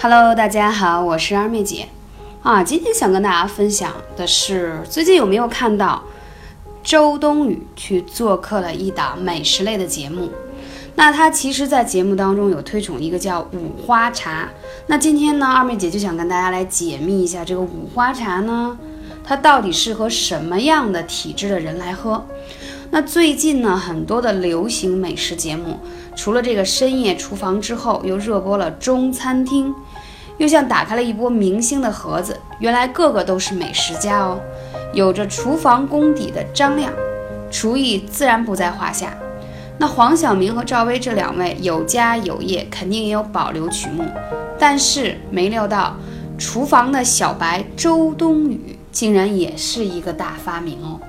Hello，大家好，我是二妹姐啊。今天想跟大家分享的是，最近有没有看到周冬雨去做客了一档美食类的节目？那她其实，在节目当中有推崇一个叫五花茶。那今天呢，二妹姐就想跟大家来解密一下这个五花茶呢，它到底适合什么样的体质的人来喝？那最近呢，很多的流行美食节目，除了这个深夜厨房之后，又热播了中餐厅。又像打开了一波明星的盒子，原来个个都是美食家哦，有着厨房功底的张亮，厨艺自然不在话下。那黄晓明和赵薇这两位有家有业，肯定也有保留曲目，但是没料到，厨房的小白周冬雨竟然也是一个大发明哦。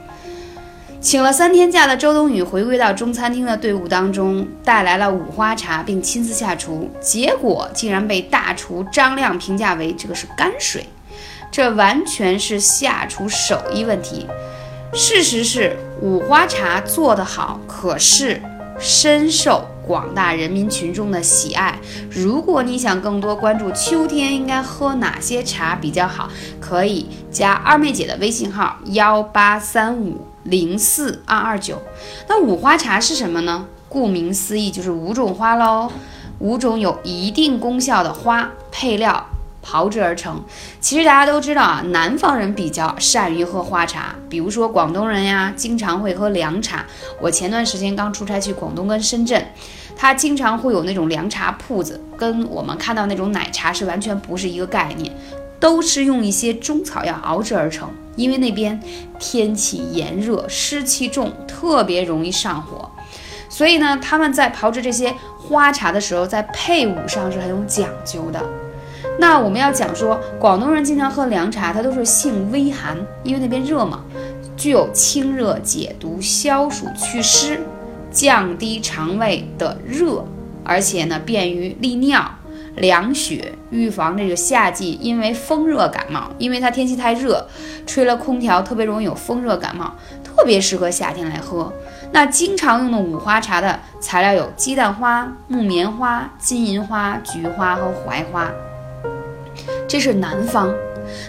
请了三天假的周冬雨回归到中餐厅的队伍当中，带来了五花茶，并亲自下厨，结果竟然被大厨张亮评价为这个是泔水，这完全是下厨手艺问题。事实是五花茶做得好，可是深受广大人民群众的喜爱。如果你想更多关注秋天应该喝哪些茶比较好，可以加二妹姐的微信号幺八三五。零四二二九，那五花茶是什么呢？顾名思义，就是五种花喽，五种有一定功效的花配料炮制而成。其实大家都知道啊，南方人比较善于喝花茶，比如说广东人呀，经常会喝凉茶。我前段时间刚出差去广东跟深圳，他经常会有那种凉茶铺子，跟我们看到那种奶茶是完全不是一个概念。都是用一些中草药熬制而成，因为那边天气炎热，湿气重，特别容易上火，所以呢，他们在炮制这些花茶的时候，在配伍上是很有讲究的。那我们要讲说，广东人经常喝凉茶，它都是性微寒，因为那边热嘛，具有清热解毒、消暑祛湿、降低肠胃的热，而且呢，便于利尿。凉血，预防这个夏季因为风热感冒，因为它天气太热，吹了空调特别容易有风热感冒，特别适合夏天来喝。那经常用的五花茶的材料有鸡蛋花、木棉花、金银花、菊花和槐花，这是南方。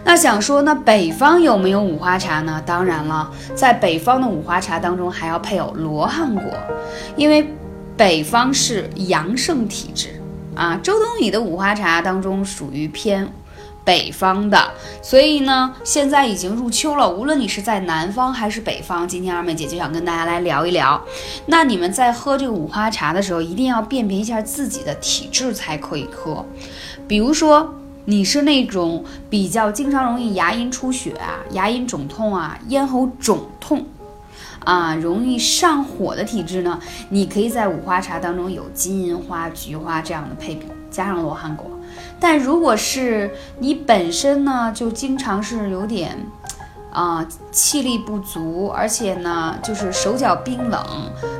那想说，那北方有没有五花茶呢？当然了，在北方的五花茶当中还要配有罗汉果，因为北方是阳盛体质。啊，周冬雨的五花茶当中属于偏北方的，所以呢，现在已经入秋了。无论你是在南方还是北方，今天二妹姐就想跟大家来聊一聊。那你们在喝这个五花茶的时候，一定要辨别一下自己的体质才可以喝。比如说，你是那种比较经常容易牙龈出血啊、牙龈肿痛啊、咽喉肿痛。啊，容易上火的体质呢，你可以在五花茶当中有金银花、菊花这样的配比，加上罗汉果。但如果是你本身呢，就经常是有点啊气力不足，而且呢就是手脚冰冷，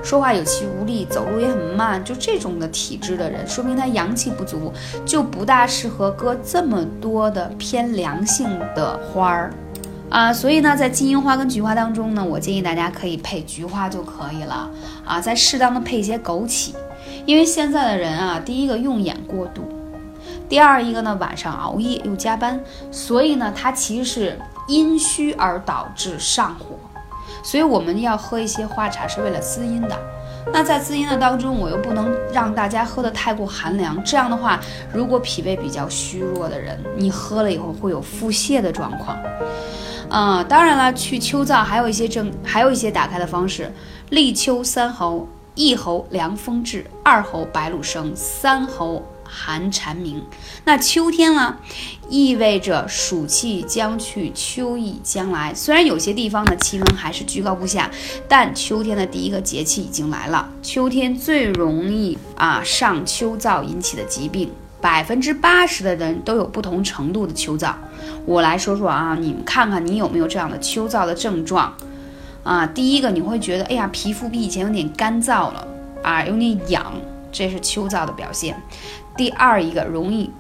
说话有气无力，走路也很慢，就这种的体质的人，说明他阳气不足，就不大适合搁这么多的偏凉性的花儿。啊，所以呢，在金银花跟菊花当中呢，我建议大家可以配菊花就可以了啊，再适当的配一些枸杞，因为现在的人啊，第一个用眼过度，第二一个呢晚上熬夜又加班，所以呢，它其实是阴虚而导致上火，所以我们要喝一些花茶是为了滋阴的。那在滋阴的当中，我又不能让大家喝的太过寒凉，这样的话，如果脾胃比较虚弱的人，你喝了以后会有腹泻的状况。嗯，当然了，去秋燥还有一些症，还有一些打开的方式。立秋三候：一候凉风至，二候白露生，三候寒蝉鸣。那秋天呢，意味着暑气将去，秋意将来。虽然有些地方的气温还是居高不下，但秋天的第一个节气已经来了。秋天最容易啊上秋燥引起的疾病。百分之八十的人都有不同程度的秋燥，我来说说啊，你们看看你有没有这样的秋燥的症状啊？第一个，你会觉得哎呀，皮肤比以前有点干燥了啊，有点痒，这是秋燥的表现。第二一个，容易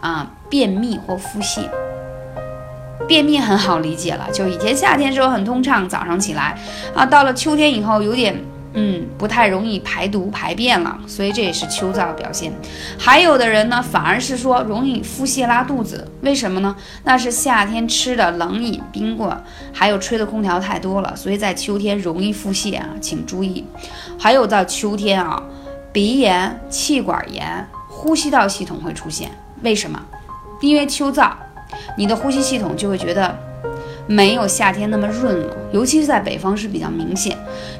啊便秘或腹泻。便秘很好理解了，就以前夏天时候很通畅，早上起来啊，到了秋天以后有点嗯，不太容易排毒排便了，所以这也是秋燥的表现。还有的人呢，反而是说容易腹泻拉肚子，为什么呢？那是夏天吃的冷饮冰棍，还有吹的空调太多了，所以在秋天容易腹泻啊，请注意。还有到秋天啊，鼻炎、气管炎、呼吸道系统会出现，为什么？因为秋燥，你的呼吸系统就会觉得没有夏天那么润了，尤其是在北方是比较明显，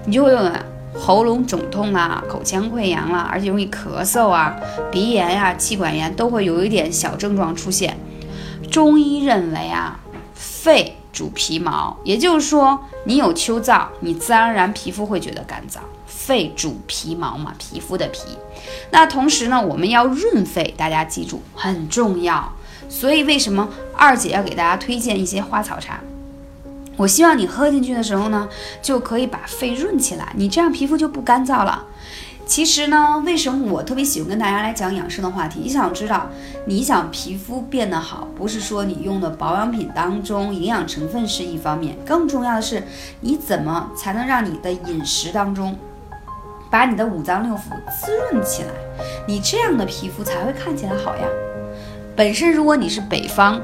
你就会有。喉咙肿痛啊，口腔溃疡啦，而且容易咳嗽啊，鼻炎呀，气管炎都会有一点小症状出现。中医认为啊，肺主皮毛，也就是说你有秋燥，你自然而然皮肤会觉得干燥。肺主皮毛嘛，皮肤的皮。那同时呢，我们要润肺，大家记住很重要。所以为什么二姐要给大家推荐一些花草茶？我希望你喝进去的时候呢，就可以把肺润起来，你这样皮肤就不干燥了。其实呢，为什么我特别喜欢跟大家来讲养生的话题？你想知道，你想皮肤变得好，不是说你用的保养品当中营养成分是一方面，更重要的是你怎么才能让你的饮食当中把你的五脏六腑滋润起来，你这样的皮肤才会看起来好呀。本身如果你是北方。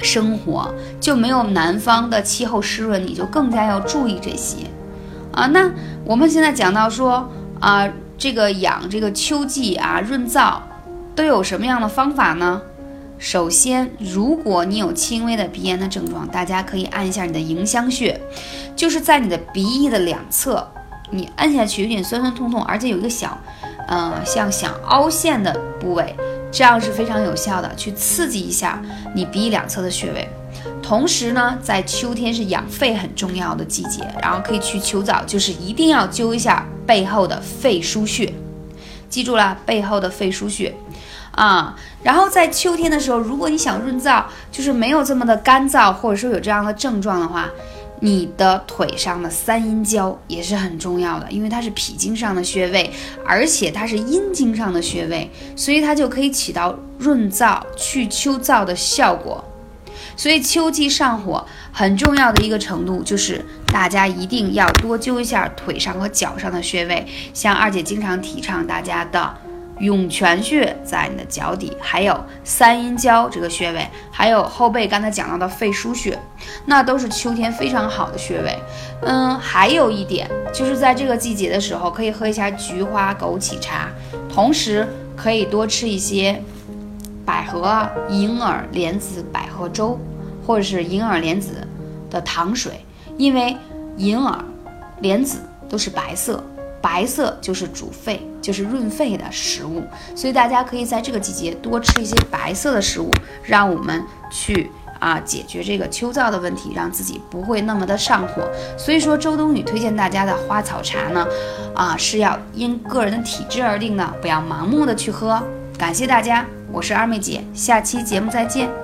生活就没有南方的气候湿润，你就更加要注意这些啊。那我们现在讲到说啊，这个养这个秋季啊润燥都有什么样的方法呢？首先，如果你有轻微的鼻炎的症状，大家可以按一下你的迎香穴，就是在你的鼻翼的两侧，你按下去有点酸酸痛痛，而且有一个小，呃，像想凹陷的部位。这样是非常有效的，去刺激一下你鼻翼两侧的穴位。同时呢，在秋天是养肺很重要的季节，然后可以去秋燥，就是一定要灸一下背后的肺腧穴。记住了，背后的肺腧穴啊。然后在秋天的时候，如果你想润燥，就是没有这么的干燥，或者说有这样的症状的话。你的腿上的三阴交也是很重要的，因为它是脾经上的穴位，而且它是阴经上的穴位，所以它就可以起到润燥、去秋燥的效果。所以秋季上火很重要的一个程度，就是大家一定要多灸一下腿上和脚上的穴位，像二姐经常提倡大家的。涌泉穴在你的脚底，还有三阴交这个穴位，还有后背刚才讲到的肺腧穴，那都是秋天非常好的穴位。嗯，还有一点就是在这个季节的时候，可以喝一下菊花枸杞茶，同时可以多吃一些百合、银耳、莲子百合粥，或者是银耳莲子的糖水，因为银耳、莲子都是白色。白色就是主肺，就是润肺的食物，所以大家可以在这个季节多吃一些白色的食物，让我们去啊解决这个秋燥的问题，让自己不会那么的上火。所以说，周冬雨推荐大家的花草茶呢，啊是要因个人的体质而定的，不要盲目的去喝。感谢大家，我是二妹姐，下期节目再见。